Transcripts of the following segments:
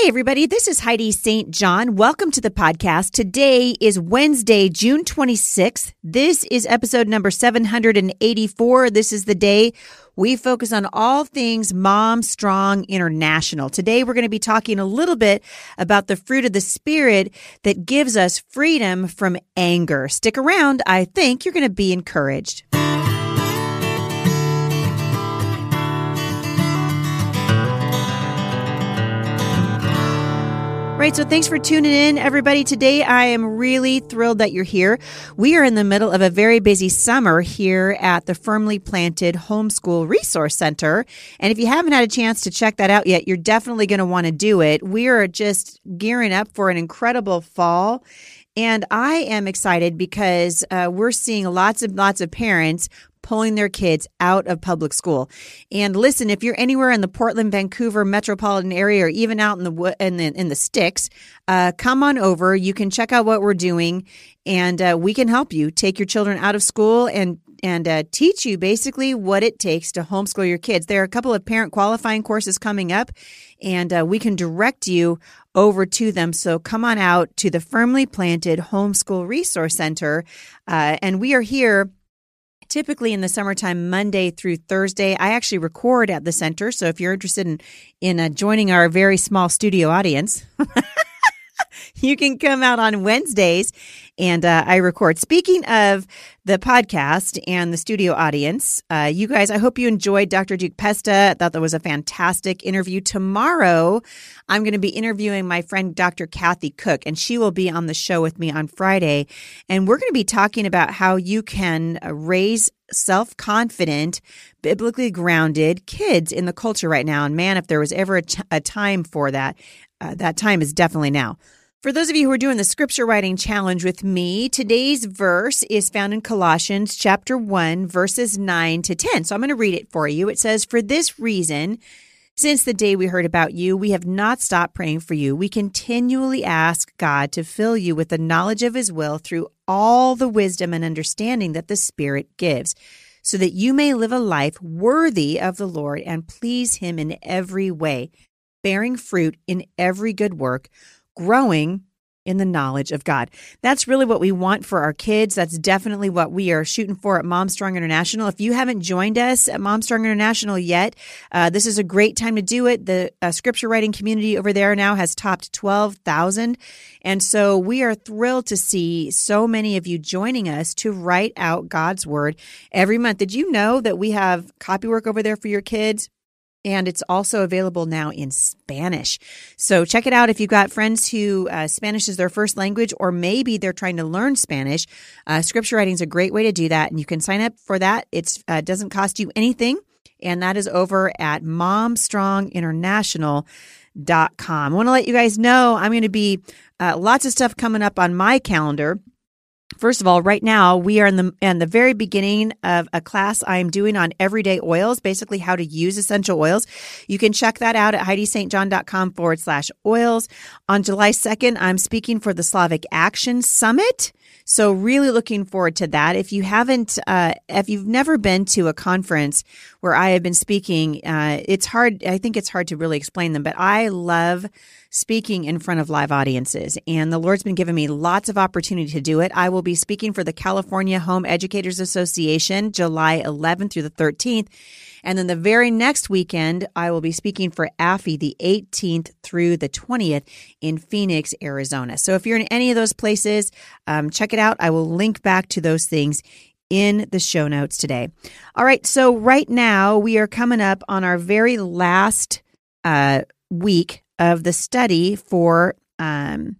Hey, everybody, this is Heidi St. John. Welcome to the podcast. Today is Wednesday, June 26th. This is episode number 784. This is the day we focus on all things Mom Strong International. Today, we're going to be talking a little bit about the fruit of the Spirit that gives us freedom from anger. Stick around. I think you're going to be encouraged. Right. So thanks for tuning in, everybody. Today, I am really thrilled that you're here. We are in the middle of a very busy summer here at the Firmly Planted Homeschool Resource Center. And if you haven't had a chance to check that out yet, you're definitely going to want to do it. We are just gearing up for an incredible fall. And I am excited because uh, we're seeing lots of lots of parents pulling their kids out of public school. And listen, if you're anywhere in the Portland, Vancouver metropolitan area, or even out in the in the, in the sticks, uh, come on over. You can check out what we're doing, and uh, we can help you take your children out of school and and uh, teach you basically what it takes to homeschool your kids. There are a couple of parent qualifying courses coming up, and uh, we can direct you over to them. So come on out to the Firmly Planted Homeschool Resource Center, uh, and we are here typically in the summertime, Monday through Thursday. I actually record at the center. So if you're interested in, in uh, joining our very small studio audience, you can come out on Wednesdays and uh, I record. Speaking of the podcast and the studio audience, uh, you guys, I hope you enjoyed Dr. Duke Pesta. I thought that was a fantastic interview. Tomorrow, I'm going to be interviewing my friend Dr. Kathy Koch, and she will be on the show with me on Friday. And we're going to be talking about how you can raise self confident, biblically grounded kids in the culture right now. And man, if there was ever a, t- a time for that, uh, that time is definitely now. For those of you who are doing the scripture writing challenge with me, today's verse is found in Colossians chapter 1, verses 9 to 10. So I'm going to read it for you. It says, For this reason, since the day we heard about you, we have not stopped praying for you. We continually ask God to fill you with the knowledge of his will through all the wisdom and understanding that the Spirit gives, so that you may live a life worthy of the Lord and please him in every way, bearing fruit in every good work growing in the knowledge of God. That's really what we want for our kids. That's definitely what we are shooting for at Mom Strong International. If you haven't joined us at Mom Strong International yet, uh, this is a great time to do it. The uh, scripture writing community over there now has topped 12,000. And so we are thrilled to see so many of you joining us to write out God's word every month. Did you know that we have copywork over there for your kids? And it's also available now in Spanish. So check it out if you've got friends who uh, Spanish is their first language, or maybe they're trying to learn Spanish. Uh, scripture writing is a great way to do that, and you can sign up for that. It uh, doesn't cost you anything, and that is over at MomStrongInternational.com. I want to let you guys know I'm going to be uh, lots of stuff coming up on my calendar. First of all, right now we are in the in the very beginning of a class I'm doing on everyday oils, basically how to use essential oils. You can check that out at heidistjohn.com forward slash oils. On July 2nd, I'm speaking for the Slavic Action Summit. So really looking forward to that. If you haven't, uh, if you've never been to a conference where I have been speaking, uh, it's hard. I think it's hard to really explain them, but I love speaking in front of live audiences. And the Lord's been giving me lots of opportunity to do it. I will be speaking for the California Home Educators Association July 11th through the 13th. And then the very next weekend, I will be speaking for AFI the 18th through the 20th in Phoenix, Arizona. So if you're in any of those places, um, check it out. I will link back to those things in the show notes today. All right. So right now we are coming up on our very last uh, week of the study for um,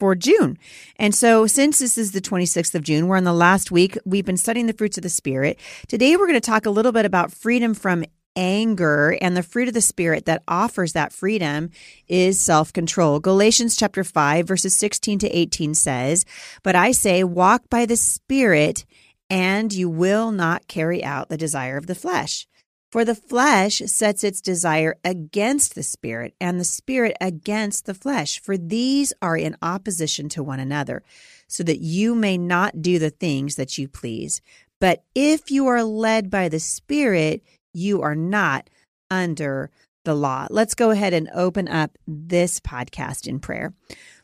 for June. And so, since this is the 26th of June, we're in the last week. We've been studying the fruits of the Spirit. Today, we're going to talk a little bit about freedom from anger and the fruit of the spirit that offers that freedom is self-control. Galatians chapter 5 verses 16 to 18 says, "But I say walk by the spirit and you will not carry out the desire of the flesh." For the flesh sets its desire against the spirit, and the spirit against the flesh, for these are in opposition to one another, so that you may not do the things that you please. But if you are led by the spirit, you are not under the law. Let's go ahead and open up this podcast in prayer.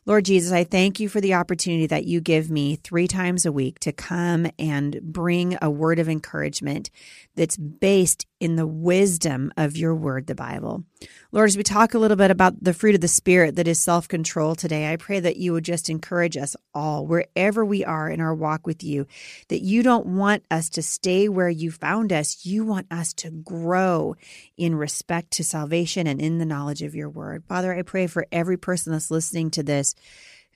Lord Jesus, I thank you for the opportunity that you give me three times a week to come and bring a word of encouragement that's based in the wisdom of your word, the Bible. Lord, as we talk a little bit about the fruit of the Spirit that is self control today, I pray that you would just encourage us all, wherever we are in our walk with you, that you don't want us to stay where you found us. You want us to grow in respect to salvation and in the knowledge of your word. Father, I pray for every person that's listening to this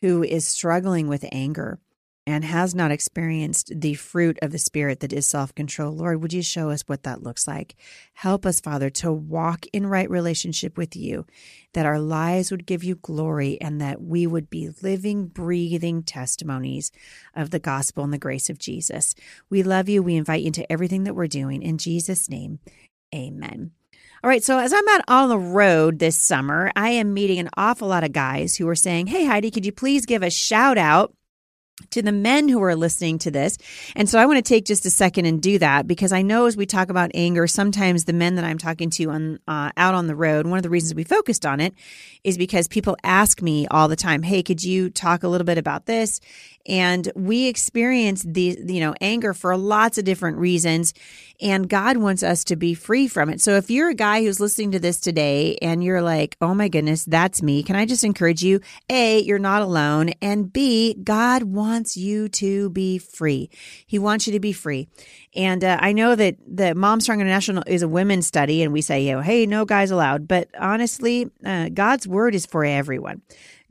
who is struggling with anger and has not experienced the fruit of the Spirit that is self control, Lord, would you show us what that looks like? Help us, Father, to walk in right relationship with you, that our lives would give you glory, and that we would be living, breathing testimonies of the gospel and the grace of Jesus. We love you. We invite you into everything that we're doing. In Jesus' name, amen. All right, so as I'm out on the road this summer, I am meeting an awful lot of guys who are saying, Hey, Heidi, could you please give a shout out? To the men who are listening to this. And so I want to take just a second and do that because I know as we talk about anger, sometimes the men that I'm talking to on uh, out on the road, one of the reasons we focused on it is because people ask me all the time, "Hey, could you talk a little bit about this?" And we experience the you know anger for lots of different reasons, and God wants us to be free from it. So if you're a guy who's listening to this today and you're like, "Oh my goodness, that's me," can I just encourage you? A, you're not alone, and B, God wants you to be free. He wants you to be free. And uh, I know that the Mom Strong International is a women's study, and we say, you know, hey, no guys allowed. But honestly, uh, God's word is for everyone.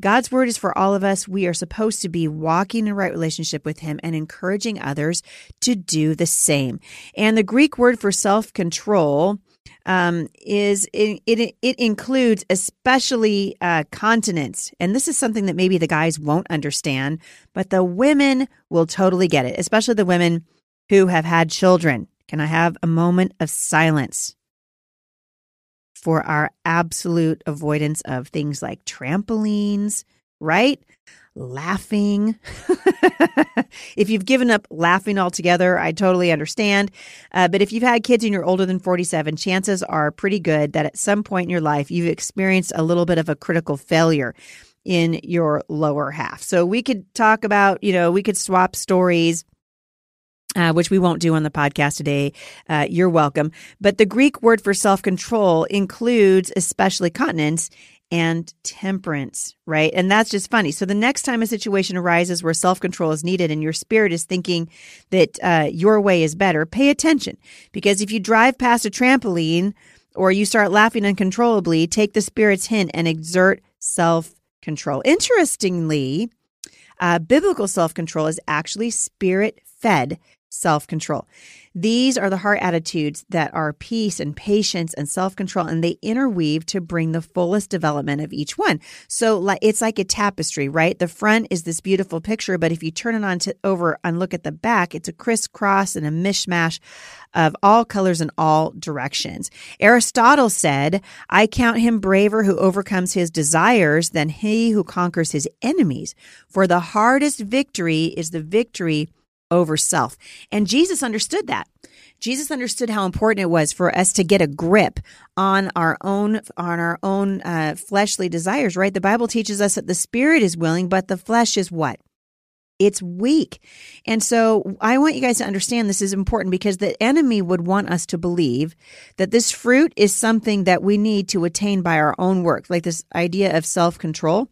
God's word is for all of us. We are supposed to be walking in right relationship with Him and encouraging others to do the same. And the Greek word for self control um, is it, it, it includes especially uh, continence, and this is something that maybe the guys won't understand, but the women will totally get it, especially the women who have had children. Can I have a moment of silence for our absolute avoidance of things like trampolines, right? laughing. if you've given up laughing altogether, I totally understand. Uh, but if you've had kids and you're older than 47, chances are pretty good that at some point in your life you've experienced a little bit of a critical failure in your lower half. So we could talk about, you know, we could swap stories. Uh, which we won't do on the podcast today. Uh, you're welcome. But the Greek word for self control includes especially continence and temperance, right? And that's just funny. So the next time a situation arises where self control is needed and your spirit is thinking that uh, your way is better, pay attention. Because if you drive past a trampoline or you start laughing uncontrollably, take the spirit's hint and exert self control. Interestingly, uh, biblical self control is actually spirit fed self control. These are the heart attitudes that are peace and patience and self control, and they interweave to bring the fullest development of each one. So it's like a tapestry, right? The front is this beautiful picture, but if you turn it on to over and look at the back, it's a crisscross and a mishmash of all colors and all directions. Aristotle said, I count him braver who overcomes his desires than he who conquers his enemies. For the hardest victory is the victory over self. And Jesus understood that. Jesus understood how important it was for us to get a grip on our own on our own uh, fleshly desires. Right? The Bible teaches us that the spirit is willing, but the flesh is what? It's weak. And so I want you guys to understand this is important because the enemy would want us to believe that this fruit is something that we need to attain by our own work, like this idea of self control.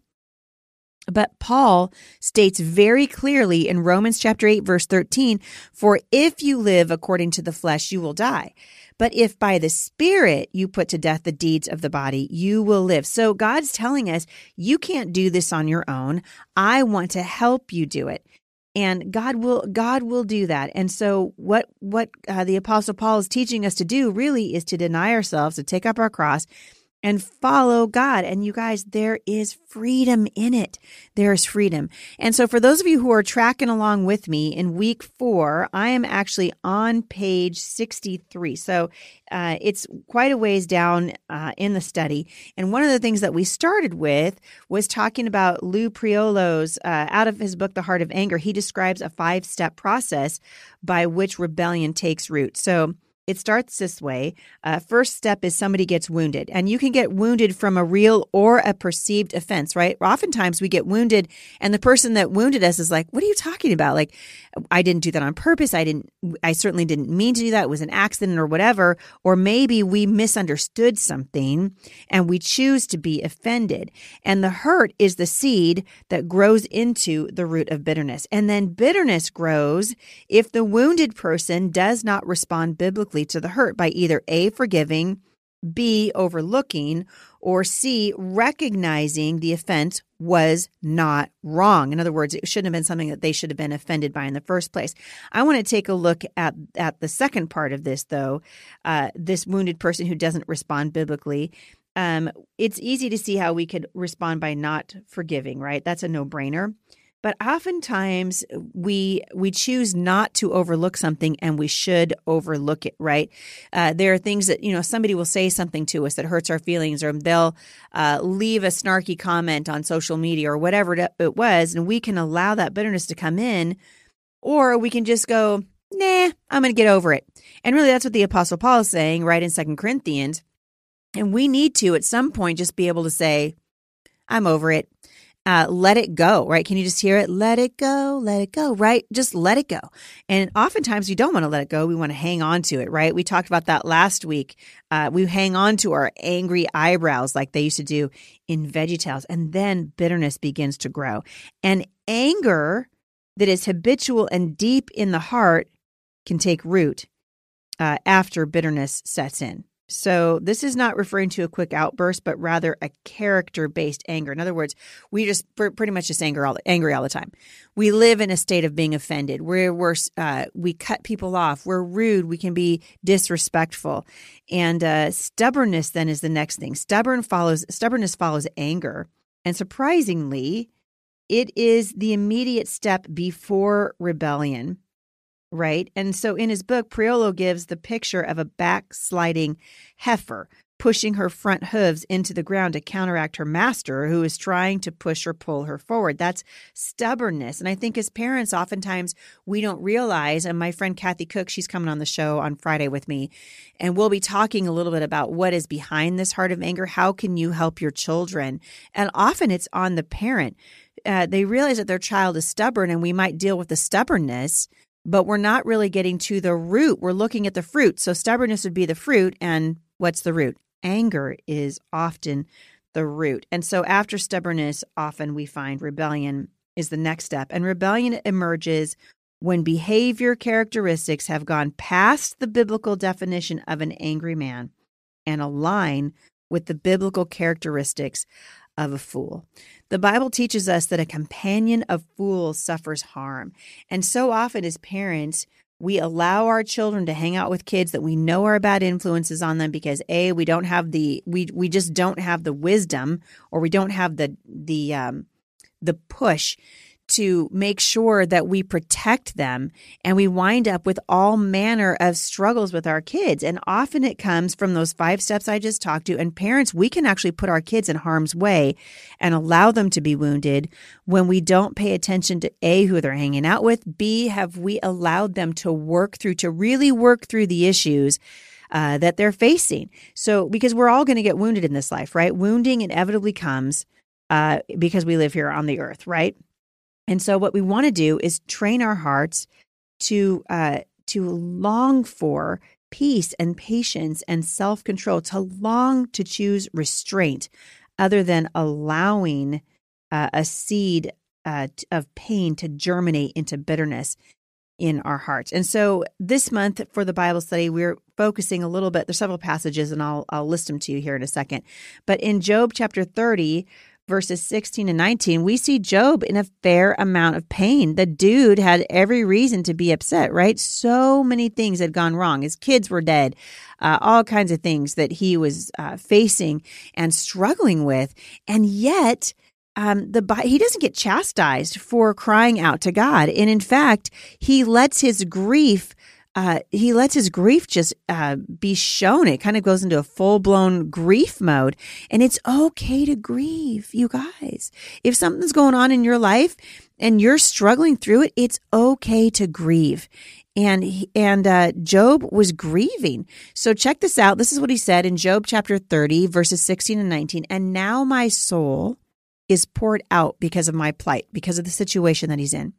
But Paul states very clearly in Romans chapter 8 verse 13, for if you live according to the flesh, you will die. But if by the Spirit you put to death the deeds of the body, you will live. So God's telling us, you can't do this on your own. I want to help you do it. And God will God will do that. And so what what uh, the apostle Paul is teaching us to do really is to deny ourselves, to take up our cross and follow God. And you guys, there is freedom in it. There's freedom. And so for those of you who are tracking along with me in week four, I am actually on page 63. So uh, it's quite a ways down uh, in the study. And one of the things that we started with was talking about Lou Priolo's, uh, out of his book, The Heart of Anger. He describes a five step process by which rebellion takes root. So it starts this way. Uh, first step is somebody gets wounded, and you can get wounded from a real or a perceived offense, right? Oftentimes we get wounded, and the person that wounded us is like, What are you talking about? Like, I didn't do that on purpose. I didn't, I certainly didn't mean to do that. It was an accident or whatever. Or maybe we misunderstood something and we choose to be offended. And the hurt is the seed that grows into the root of bitterness. And then bitterness grows if the wounded person does not respond biblically to the hurt by either A, forgiving, B, overlooking, or C, recognizing the offense was not wrong. In other words, it shouldn't have been something that they should have been offended by in the first place. I want to take a look at, at the second part of this, though. Uh, this wounded person who doesn't respond biblically. Um, it's easy to see how we could respond by not forgiving, right? That's a no brainer. But oftentimes we we choose not to overlook something, and we should overlook it. Right? Uh, there are things that you know somebody will say something to us that hurts our feelings, or they'll uh, leave a snarky comment on social media or whatever it was, and we can allow that bitterness to come in, or we can just go, "Nah, I'm going to get over it." And really, that's what the Apostle Paul is saying, right in Second Corinthians. And we need to, at some point, just be able to say, "I'm over it." Uh, let it go, right? Can you just hear it? Let it go, let it go, right? Just let it go. And oftentimes we don't want to let it go. We want to hang on to it, right? We talked about that last week. Uh, we hang on to our angry eyebrows like they used to do in VeggieTales, and then bitterness begins to grow. And anger that is habitual and deep in the heart can take root uh, after bitterness sets in. So this is not referring to a quick outburst, but rather a character-based anger. In other words, we just pretty much just anger all angry all the time. We live in a state of being offended. We're, we're uh, we cut people off. We're rude. We can be disrespectful, and uh, stubbornness then is the next thing. Stubborn follows stubbornness follows anger, and surprisingly, it is the immediate step before rebellion right? And so in his book, Priolo gives the picture of a backsliding heifer pushing her front hooves into the ground to counteract her master who is trying to push or pull her forward. That's stubbornness. And I think as parents, oftentimes we don't realize, and my friend Kathy Koch, she's coming on the show on Friday with me, and we'll be talking a little bit about what is behind this heart of anger. How can you help your children? And often it's on the parent. Uh, they realize that their child is stubborn, and we might deal with the stubbornness but we're not really getting to the root. We're looking at the fruit. So stubbornness would be the fruit. And what's the root? Anger is often the root. And so after stubbornness, often we find rebellion is the next step. And rebellion emerges when behavior characteristics have gone past the biblical definition of an angry man and align with the biblical characteristics of a fool. The Bible teaches us that a companion of fools suffers harm. And so often, as parents, we allow our children to hang out with kids that we know are bad influences on them because a we don't have the we we just don't have the wisdom or we don't have the the um the push to make sure that we protect them and we wind up with all manner of struggles with our kids. And often it comes from those five steps I just talked to. And parents, we can actually put our kids in harm's way and allow them to be wounded when we don't pay attention to A, who they're hanging out with, B, have we allowed them to work through, to really work through the issues. Uh, that they're facing. So, because we're all going to get wounded in this life, right? Wounding inevitably comes uh, because we live here on the earth, right? And so, what we want to do is train our hearts to uh, to long for peace and patience and self control, to long to choose restraint, other than allowing uh, a seed uh, of pain to germinate into bitterness in our hearts. And so this month for the Bible study, we're focusing a little bit. There's several passages, and I'll I'll list them to you here in a second. But in Job chapter 30, verses 16 and 19, we see Job in a fair amount of pain. The dude had every reason to be upset, right? So many things had gone wrong. His kids were dead, uh, all kinds of things that he was uh, facing and struggling with. And yet, um, the he doesn't get chastised for crying out to God, and in fact, he lets his grief uh, he lets his grief just uh, be shown. It kind of goes into a full blown grief mode. And it's okay to grieve, you guys. If something's going on in your life and you're struggling through it, it's okay to grieve. And and uh, Job was grieving. So check this out. This is what he said in Job chapter 30, verses 16 and 19. And now my soul is poured out because of my plight, because of the situation that he's in.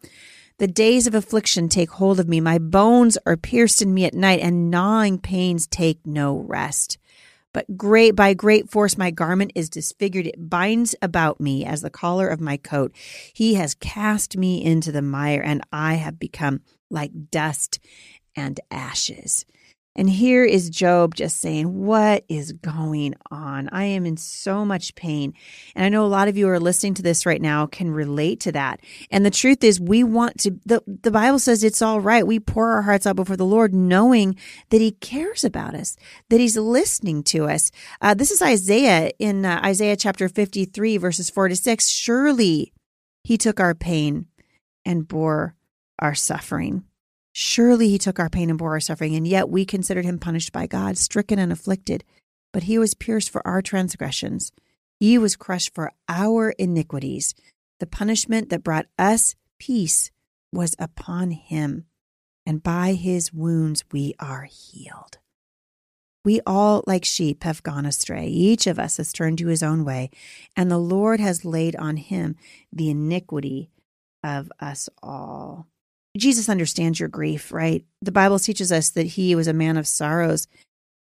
The days of affliction take hold of me. My bones are pierced in me at night, and gnawing pains take no rest. But great by great force my garment is disfigured. It binds about me as the collar of my coat. He has cast me into the mire, and I have become like dust and ashes. And here is Job just saying, What is going on? I am in so much pain. And I know a lot of you are listening to this right now can relate to that. And the truth is, we want to, the, the Bible says it's all right. We pour our hearts out before the Lord, knowing that He cares about us, that He's listening to us. Uh, this is Isaiah in uh, Isaiah chapter 53, verses 4 to 6. Surely He took our pain and bore our suffering. Surely he took our pain and bore our suffering, and yet we considered him punished by God, stricken and afflicted. But he was pierced for our transgressions, he was crushed for our iniquities. The punishment that brought us peace was upon him, and by his wounds we are healed. We all, like sheep, have gone astray. Each of us has turned to his own way, and the Lord has laid on him the iniquity of us all. Jesus understands your grief, right? The Bible teaches us that he was a man of sorrows,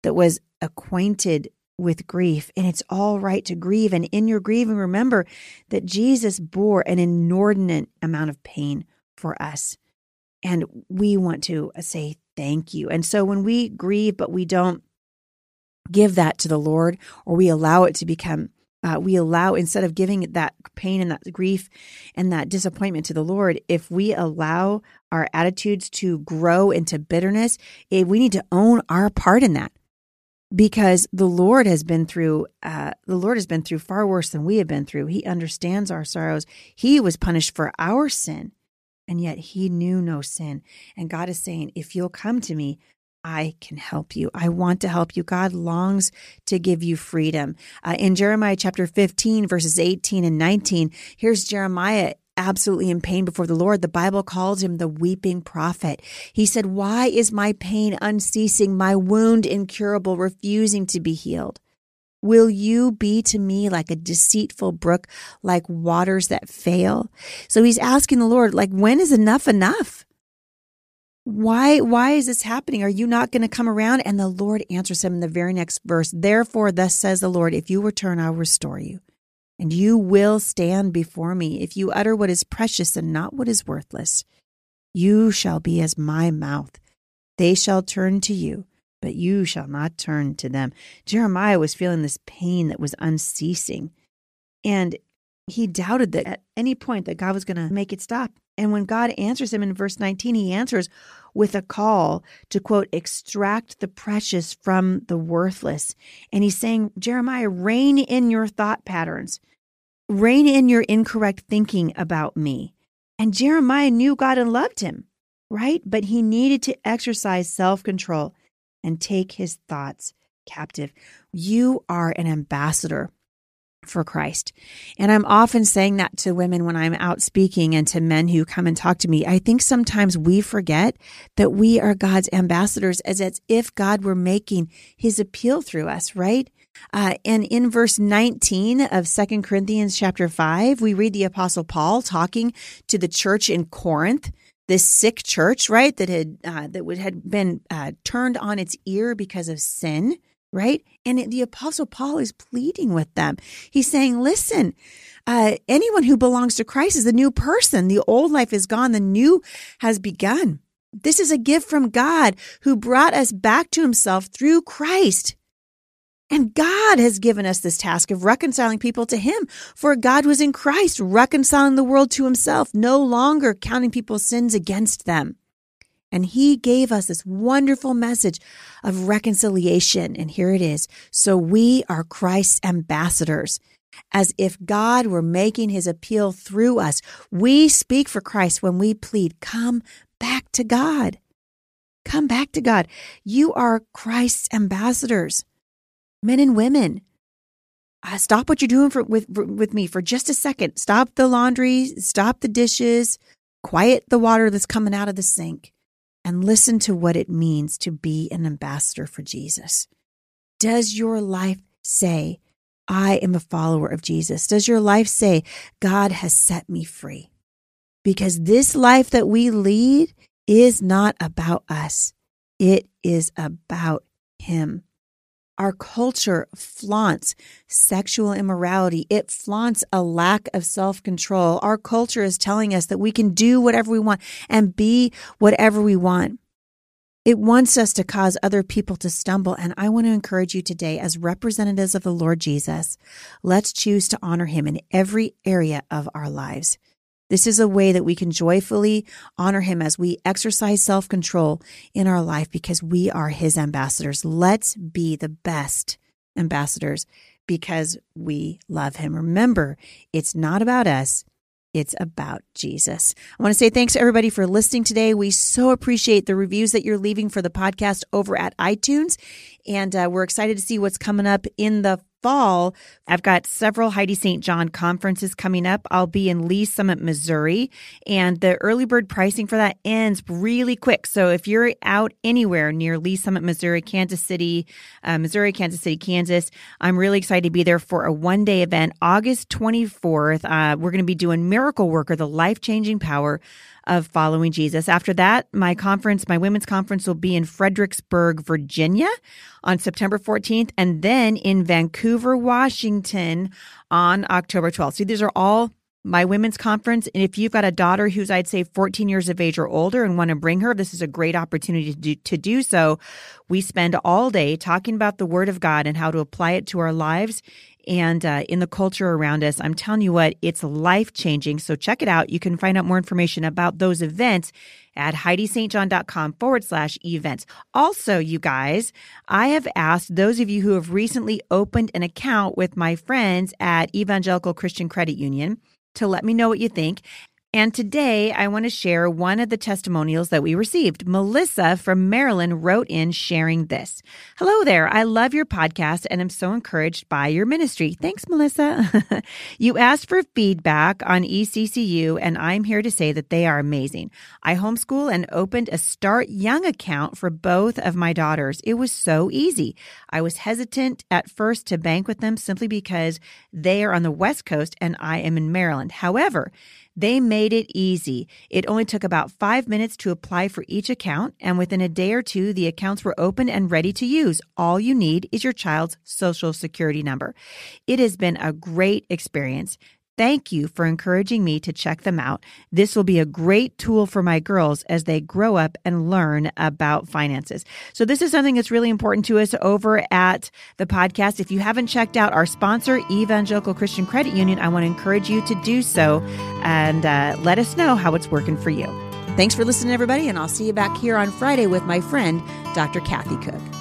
that was acquainted with grief, and it's all right to grieve. And in your grieving, remember that Jesus bore an inordinate amount of pain for us. And we want to say thank you. And so when we grieve, but we don't give that to the Lord, or we allow it to become uh, we allow instead of giving that pain and that grief and that disappointment to the lord if we allow our attitudes to grow into bitterness eh, we need to own our part in that because the lord has been through uh, the lord has been through far worse than we have been through he understands our sorrows he was punished for our sin and yet he knew no sin and god is saying if you'll come to me I can help you. I want to help you. God longs to give you freedom. Uh, in Jeremiah chapter 15, verses 18 and 19, here's Jeremiah absolutely in pain before the Lord. The Bible calls him the weeping prophet. He said, Why is my pain unceasing, my wound incurable, refusing to be healed? Will you be to me like a deceitful brook, like waters that fail? So he's asking the Lord, like, when is enough enough? why why is this happening are you not going to come around and the lord answers him in the very next verse therefore thus says the lord if you return i'll restore you and you will stand before me. If you utter what is precious and not what is worthless you shall be as my mouth. They shall turn to you but you shall not turn to them. Jeremiah was feeling this pain that was unceasing. And he doubted that at any point that god was going to make it stop. And when God answers him in verse 19, he answers with a call to quote, extract the precious from the worthless. And he's saying, Jeremiah, rein in your thought patterns, rein in your incorrect thinking about me. And Jeremiah knew God and loved him, right? But he needed to exercise self control and take his thoughts captive. You are an ambassador for Christ. And I'm often saying that to women when I'm out speaking and to men who come and talk to me. I think sometimes we forget that we are God's ambassadors as if God were making his appeal through us, right? Uh, and in verse 19 of Second Corinthians chapter 5, we read the apostle Paul talking to the church in Corinth this sick church, right, that had uh, that would had been uh, turned on its ear because of sin right? And the Apostle Paul is pleading with them. He's saying, listen, uh, anyone who belongs to Christ is a new person. The old life is gone, the new has begun. This is a gift from God who brought us back to himself through Christ. And God has given us this task of reconciling people to Him. For God was in Christ, reconciling the world to Himself, no longer counting people's sins against them. And he gave us this wonderful message of reconciliation. And here it is. So we are Christ's ambassadors. As if God were making his appeal through us. We speak for Christ when we plead, come back to God. Come back to God. You are Christ's ambassadors, men and women. Uh, stop what you're doing for, with with me for just a second. Stop the laundry. Stop the dishes. Quiet the water that's coming out of the sink, and listen to what it means to be an ambassador for Jesus. Does your life say, "I am a follower of Jesus"? Does your life say, "God has set me free"? Because this life that we lead is not about us. It is about Him. Our culture flaunts sexual immorality. It flaunts a lack of self control. Our culture is telling us that we can do whatever we want and be whatever we want. It wants us to cause other people to stumble. And I want to encourage you today, as representatives of the Lord Jesus, let's choose to honor him in every area of our lives. This is a way that we can joyfully honor him as we exercise self control in our life because we are his ambassadors. Let's be the best ambassadors because we love him. Remember, it's not about us. It's about Jesus. I want to say thanks to everybody for listening today. We so appreciate the reviews that you're leaving for the podcast over at iTunes. And uh, we're excited to see what's coming up in the fall, I've got several Heidi St. John conferences coming up. I'll be in Lee Summit, Missouri, and the early bird pricing for that ends really quick. So if you're out anywhere near Lee Summit, Missouri, Kansas City, uh, Missouri, Kansas City, Kansas, I'm really excited to be there for a one day event, August 24th. Uh, we're going to be doing Miracle Worker, the life changing power of following Jesus. After that, my conference, my women's conference will be in Fredericksburg, Virginia on September 14th, and then in Vancouver, Washington on October 12th. See, these are all my women's conference. And if you've got a daughter who's, I'd say, 14 years of age or older and want to bring her, this is a great opportunity to do, to do so. We spend all day talking about the Word of God and how to apply it to our lives and uh, in the culture around us. I'm telling you what, it's life changing. So check it out. You can find out more information about those events at HeidiStJohn.com forward slash events. Also, you guys, I have asked those of you who have recently opened an account with my friends at Evangelical Christian Credit Union to let me know what you think. And today I want to share one of the testimonials that we received. Melissa from Maryland wrote in sharing this. Hello there. I love your podcast and am so encouraged by your ministry. Thanks, Melissa. you asked for feedback on ECCU and I'm here to say that they are amazing. I homeschool and opened a Start Young account for both of my daughters. It was so easy. I was hesitant at first to bank with them simply because they are on the West Coast and I am in Maryland. However, they made it easy. It only took about five minutes to apply for each account, and within a day or two, the accounts were open and ready to use. All you need is your child's social security number. It has been a great experience. Thank you for encouraging me to check them out. This will be a great tool for my girls as they grow up and learn about finances. So, this is something that's really important to us over at the podcast. If you haven't checked out our sponsor, Evangelical Christian Credit Union, I want to encourage you to do so and uh, let us know how it's working for you. Thanks for listening, everybody, and I'll see you back here on Friday with my friend, Dr. Kathy Koch.